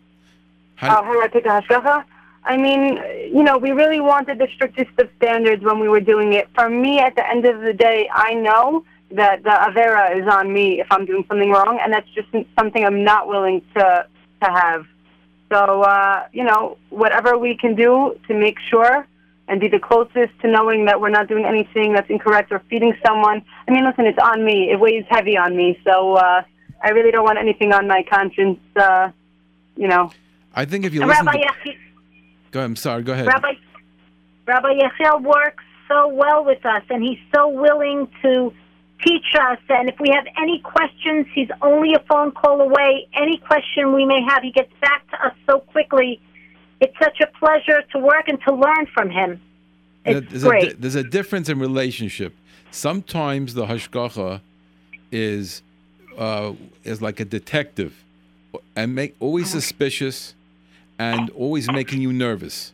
Oh, how do I pick a hashgacha? I mean, you know, we really wanted the strictest of standards when we were doing it. For me, at the end of the day, I know that the avera is on me if I'm doing something wrong, and that's just something I'm not willing to to have. So, uh, you know, whatever we can do to make sure and be the closest to knowing that we're not doing anything that's incorrect or feeding someone. I mean, listen, it's on me. It weighs heavy on me. So uh, I really don't want anything on my conscience. Uh, you know. I think if you listen Rabbi to, Yechi- go ahead, I'm sorry, go ahead. Rabbi Rabbi Yechiel works so well with us, and he's so willing to teach us. And if we have any questions, he's only a phone call away. Any question we may have, he gets back to us so quickly. It's such a pleasure to work and to learn from him. It's there's, a, great. di- there's a difference in relationship. Sometimes the hashgacha is uh, is like a detective, and make always suspicious, and always making you nervous.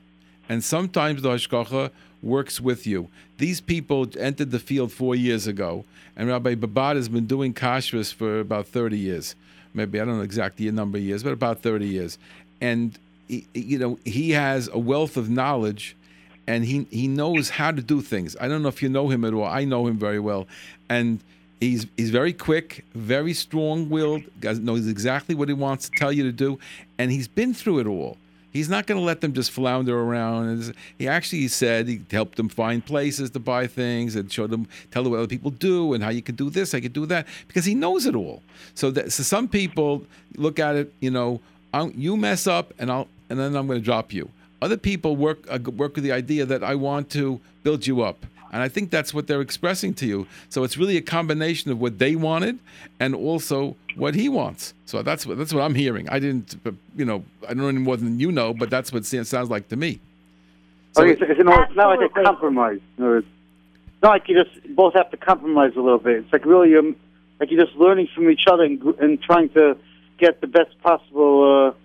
And sometimes the hashgacha works with you. These people entered the field four years ago, and Rabbi Babad has been doing kashrus for about 30 years. Maybe I don't know exactly the number of years, but about 30 years. And he, you know he has a wealth of knowledge and he he knows how to do things. I don't know if you know him at all. I know him very well, and he's he's very quick, very strong-willed. Knows exactly what he wants to tell you to do, and he's been through it all. He's not going to let them just flounder around. He actually said he helped them find places to buy things and show them, tell them what other people do and how you can do this, I can do that, because he knows it all. So that so some people look at it, you know, i you mess up and I'll and then I'm going to drop you. Other people work uh, work with the idea that I want to build you up, and I think that's what they're expressing to you. So it's really a combination of what they wanted and also what he wants. So that's what that's what I'm hearing. I didn't, you know, I don't know any more than you know, but that's what it sounds like to me. So okay, so, so no, it's not like a compromise. No, it's not like you just both have to compromise a little bit. It's like really, um, like you're just learning from each other and, and trying to get the best possible uh,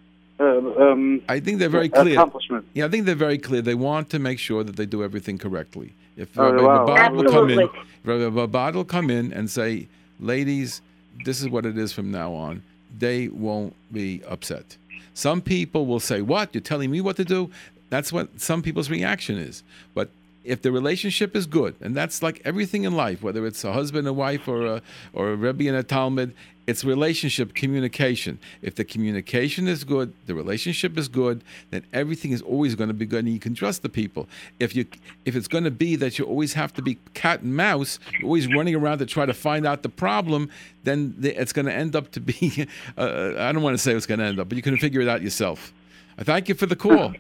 um, I think they're very clear. accomplishment. Yeah, I think they're very clear. They want to make sure that they do everything correctly. If Oh, Rabbi wow. Babad will come in, Absolutely. Rabbi Babad will come in and say, "Ladies, this is what it is from now on." They won't be upset. Some people will say, "What? You're telling me what to do?" That's what some people's reaction is. But if the relationship is good, and that's like everything in life, whether it's a husband and wife or a or a rebbe and a talmid, it's relationship communication. If the communication is good, the relationship is good, then everything is always going to be good, and you can trust the people. If you if it's going to be that you always have to be cat and mouse, you're always running around to try to find out the problem, then the, it's going to end up to be. Uh, I don't want to say it's going to end up, but you can figure it out yourself. I thank you for the call.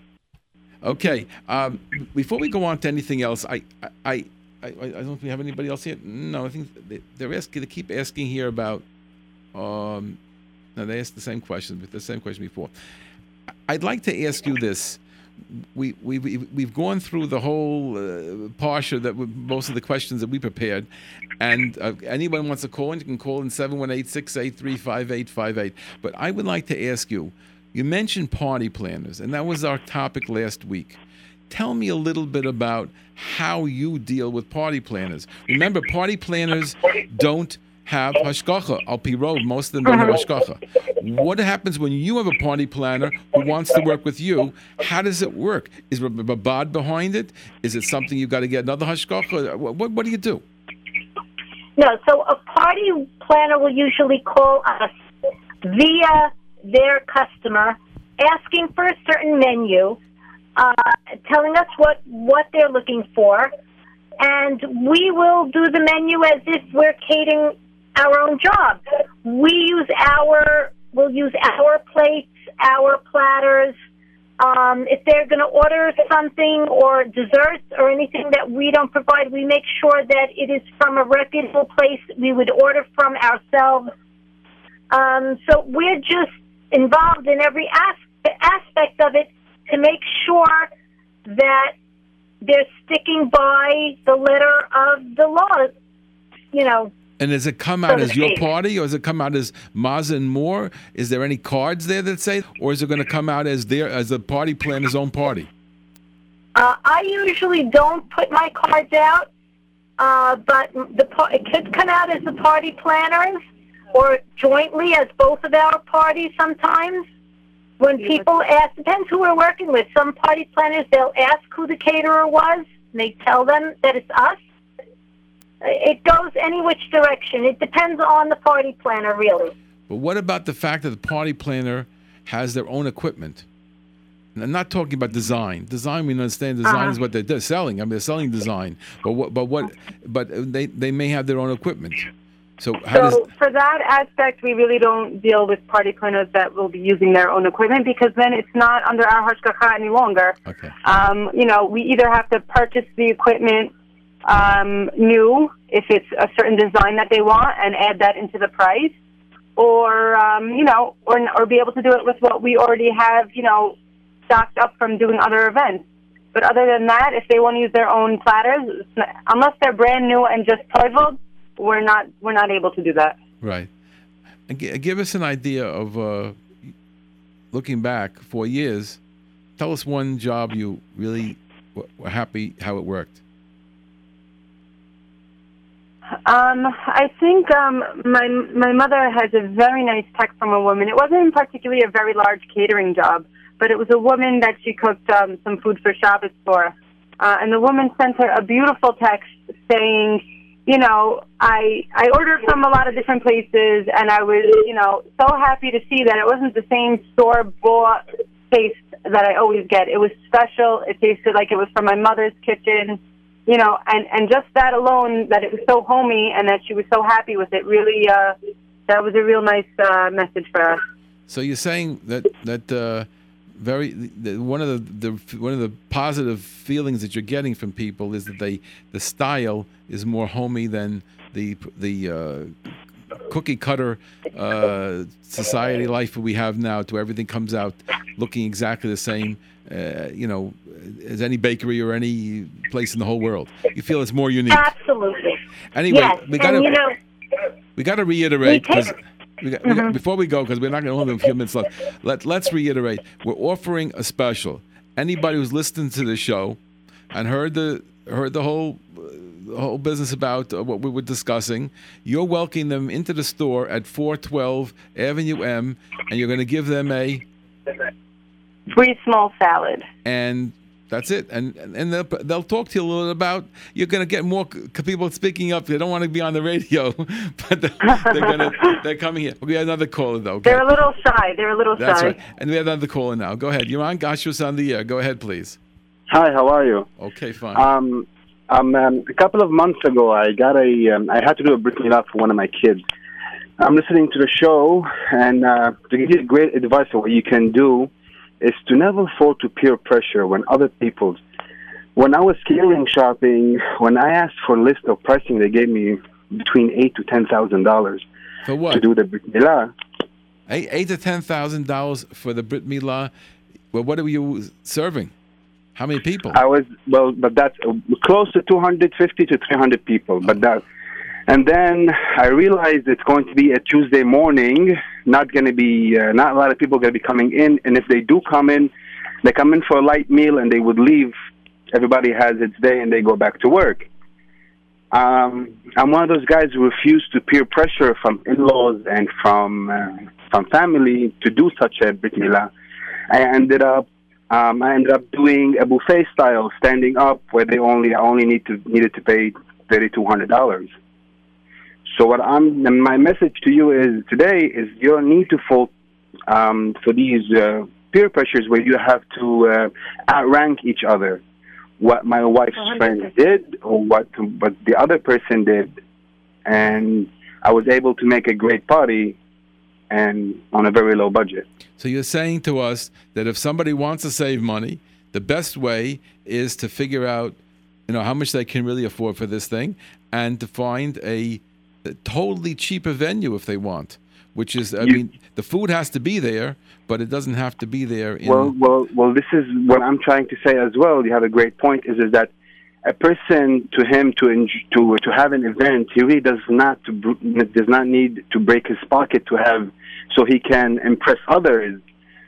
Okay. Um, before we go on to anything else, I, I, I, I don't think we have anybody else here. No, I think they, they're asking. They keep asking here about. Um, no, they asked the same question, but the same question before. I'd like to ask you this. We, we, we, we've gone through the whole uh, that we- most of the questions that we prepared. And uh, anyone wants to call in, you can call in 718 683 5858. But I would like to ask you you mentioned party planners, and that was our topic last week. Tell me a little bit about how you deal with party planners. Remember, party planners don't have hashgacha. Al pi rov, most of them don't have hashgacha. What happens when you have a party planner who wants to work with you? How does it work? Is Rabbi Babad behind it? Is it something you've got to get another hashgacha? What, what, what do you do? No, so a party planner will usually call us via their customer, asking for a certain menu, uh, telling us what what they're looking for, and we will do the menu as if we're catering our own job. We use our we'll use our plates, our platters. Um, if they're going to order something or desserts or anything that we don't provide, we make sure that it is from a reputable place we would order from ourselves. Um, so we're just involved in every as- aspect of it to make sure that they're sticking by the letter of the law. You know, And does it come out So as your speak. party, or does it come out as Maza and More? Is there any cards there that say, or is it going to come out as their as the party planner's own party? Uh, I usually don't put my cards out, uh, but the par- it could come out as the party planners. or jointly as both of our parties sometimes. When people ask, depends who we're working with. Some party planners, they'll ask who the caterer was, and they tell them that it's us. It goes any which direction. It depends on the party planner, really. But what about the fact that the party planner has their own equipment? And I'm not talking about design. Design, we understand design Uh-huh. is what they're, selling. I mean, they're selling design. But what? But what? But they they may have their own equipment. So how does? So for that aspect, we really don't deal with party planners that will be using their own equipment because then it's not under our hashgacha any longer. Okay. Um, you know, we either have to purchase the equipment um, new if it's a certain design that they want and add that into the price, or um, you know, or or be able to do it with what we already have, you know, stocked up from doing other events. But other than that, if they want to use their own platters, unless they're brand new and just toiveled, we're not we're not able to do that. Right. And gi- give us an idea of uh, looking back four years. Tell us one job you really were happy how it worked. Um, I think um, my my mother has a very nice text from a woman. It wasn't particularly a very large catering job, but it was a woman that she cooked um, some food for Shabbos for, uh, and the woman sent her a beautiful text saying, you know, I I ordered from a lot of different places, and I was you know so happy to see that it wasn't the same store bought taste that I always get. It was special. It tasted like it was from my mother's kitchen you know, and and just that alone, that it was so homey and that she was so happy with it, really, uh, that was a real nice uh, message for us. So you're saying that that uh, very one of the, the one of the positive feelings that you're getting from people is that they the style is more homey than the the uh, cookie cutter uh, society life that we have now. To everything comes out looking exactly the same. Uh, you know, as any bakery or any place in the whole world. You feel it's more unique. Absolutely. Anyway, yes, we got and you to know, we got to reiterate because we got, we got- before we go because we're not going to have a few minutes left. Let Let's reiterate. We're offering a special. Anybody who's listened to the show and heard the heard the whole the whole business about uh, what we were discussing, you're welcoming them into the store at 412 Avenue M, and you're going to give them a Free small salad. and that's it. And and they'll, they'll talk to you a little about. You're going to get more people speaking up. They don't want to be on the radio, but they're, they're going to they're coming here. We have another caller though. Okay? They're a little shy. They're a little That's shy. right. And we have another caller now. Go ahead. You're on Gosh on the air. Go ahead, please. Hi, how are you? Okay, fine. Um, um, um, a couple of months ago, I got a. Um, I had to do a brit milah for one of my kids. I'm listening to the show, and uh, to give you great advice on what you can do is to never fall to peer pressure when other people. When I was catering shopping, when I asked for a list of pricing, they gave me between eight to ten thousand dollars for to do the brit milah. Eight, eight to ten thousand dollars for the Brit Milah. Well, what are you serving? How many people? I was well, but that's uh, close to 250 to 300 people. But that, and then I realized it's going to be a Tuesday morning. Not going to be uh, not a lot of people going to be coming in, and if they do come in, they come in for a light meal and they would leave. Everybody has its day and they go back to work. Um, I'm one of those guys who refuse to peer pressure from in-laws and from uh, from family to do such a brit milah. I ended up um, I ended up doing a buffet style, standing up, where they only I only need to needed to pay thirty two hundred dollars. So what I'm and my message to you is today is you don't need to fall um, for these uh, peer pressures where you have to uh, outrank each other. What my wife's friend did, or what what the other person did, and I was able to make a great party, and on a very low budget. So you're saying to us that if somebody wants to save money, the best way is to figure out, you know, how much they can really afford for this thing, and to find a, a totally cheaper venue if they want. Which is, I You- mean, the food has to be there, but it doesn't have to be there. In, Well, well, well. This is what I'm trying to say as well. You have a great point. Is is that a person to him to enj- to to have an event, he really does not to br- does not need to break his pocket to have, so he can impress others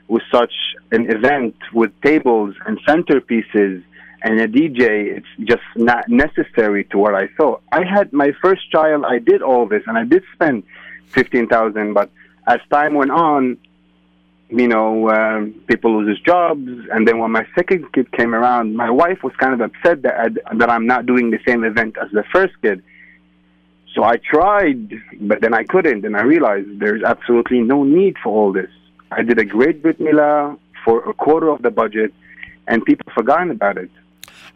with such an event with tables and centerpieces and a DJ, it's just not necessary to what I thought. I had my first child, I did all this, and I did spend fifteen thousand. But as time went on, you know, um, people lose jobs, and then when my second kid came around, my wife was kind of upset that I, that I'm not doing the same event as the first kid. So I tried, but then I couldn't, and I realized there's absolutely no need for all this. I did a great Brit Milah for a quarter of the budget, and people forgotten about it.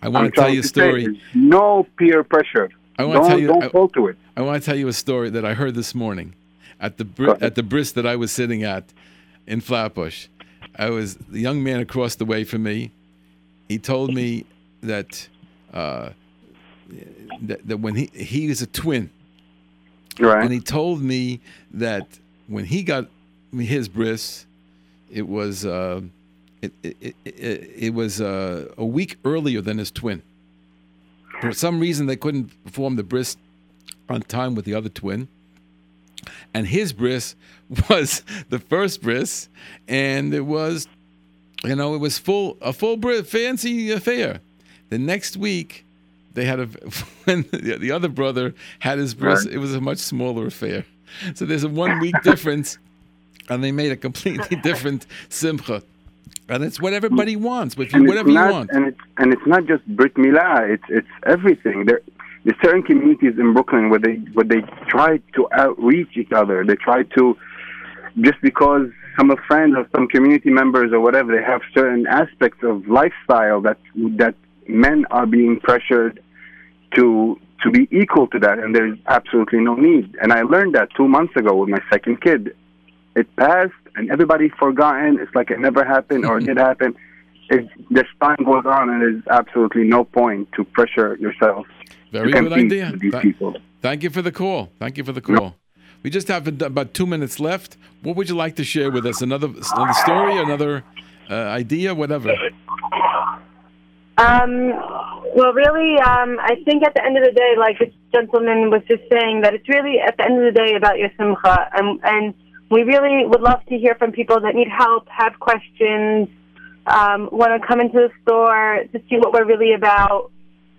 I want I'm to tell you a story. no peer pressure. I want don't, to tell you. Don't I- fall to it. I want to tell you a story that I heard this morning at the ahead. at the bris that I was sitting at in Flatbush. I was the young man across the way from me. He told me that uh, that, that when he he is a twin, Right. and he told me that when he got his bris, it was uh, it, it, it, it, was uh, a week earlier than his twin. For some reason, they couldn't perform the bris on time with the other twin, and his bris was the first bris, and it was, you know, it was full a full bris, fancy affair. The next week, they had a when the the other brother had his bris. It was a much smaller affair. So there's a one week difference, and they made a completely different simcha. And it's what mm. everybody wants. But if you, whatever it's you want. And it's and it's not just Brit Milah. It's it's everything. There, there's certain communities in Brooklyn where they where they try to outreach each other. They try to just because some of friends or some community members or whatever they have certain aspects of lifestyle that that men are being pressured to to be equal to that, and there's absolutely no need. And I learned that two months ago with my second kid. It passed, and everybody forgotten. It's like it never happened or it did happen. It, this time goes on, and there's absolutely no point to pressure yourself Very to good idea. these Tha- people. Thank you for the call. Thank you for the call. We just have about two minutes left. What would you like to share with us? Another, another story, another uh, idea, whatever. Um, well, really, um, I think at the end of the day, like this gentleman was just saying, that it's really at the end of the day about your simcha, and and we really would love to hear from people that need help, have questions, um, want to come into the store to see what we're really about.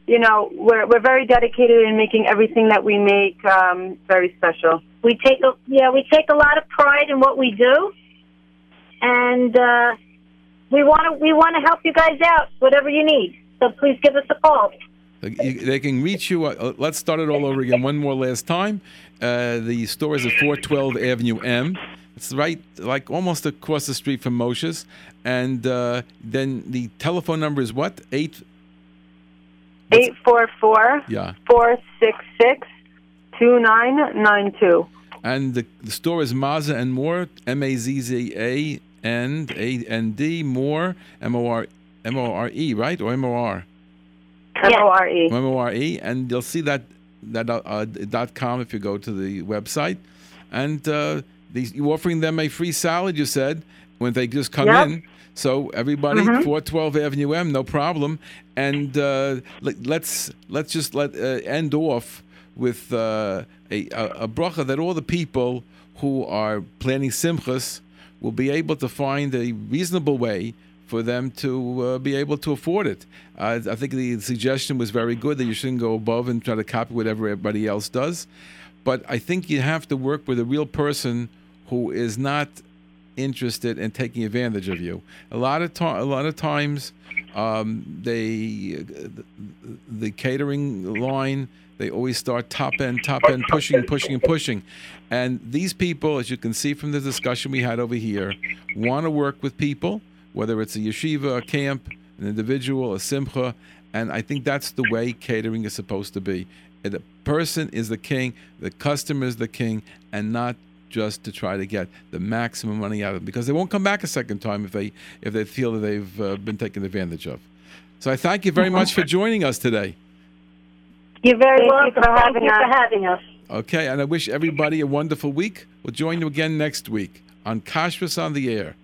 You know, we're we're very dedicated in making everything that we make um, very special. We take a yeah, we take a lot of pride in what we do, and uh, we want to we want to help you guys out, whatever you need. So please give us a call. They can reach you. Uh, let's start it all over again. One more last time. Uh, the store is at 412 Avenue M. It's right, like almost across the street from Moshe's. And uh, then the telephone number is what? Eight. Eight four four Yeah. four six six two nine nine two. And the, the store is Mazza and More, M a z z a and M A Z Z A N A N D More, M O R M O R E, right? Or M O R? M O R E. M O R E, and you'll see that that uh, uh, dot com if you go to the website. And uh, these, you offering them a free salad, you said, when they just come Yep. in. So everybody, 412 Avenue M, no problem. And uh, let, let's let's just let uh, end off with uh, a, a a bracha that all the people who are planning simchas will be able to find a reasonable way for them to uh, be able to afford it. I think the suggestion was very good that you shouldn't go above and try to copy whatever everybody else does. But I think you have to work with a real person who is not interested in taking advantage of you. A lot of time, a lot of times, um, they the, the catering line they always start top end, top end, pushing, pushing, and pushing. And these people, as you can see from the discussion we had over here, want to work with people, whether it's a yeshiva, a camp, an individual, a simcha. And I think that's the way catering is supposed to be. The person is the king, the customer is the king, and not just to try to get the maximum money out of them because they won't come back a second time if they if they feel that they've uh, been taken advantage of. So I thank you very much for joining us today. You're very Thank you welcome for for having, having you us. for having us. Okay, and I wish everybody a wonderful week. We'll join you again next week on Kashrus on the Air.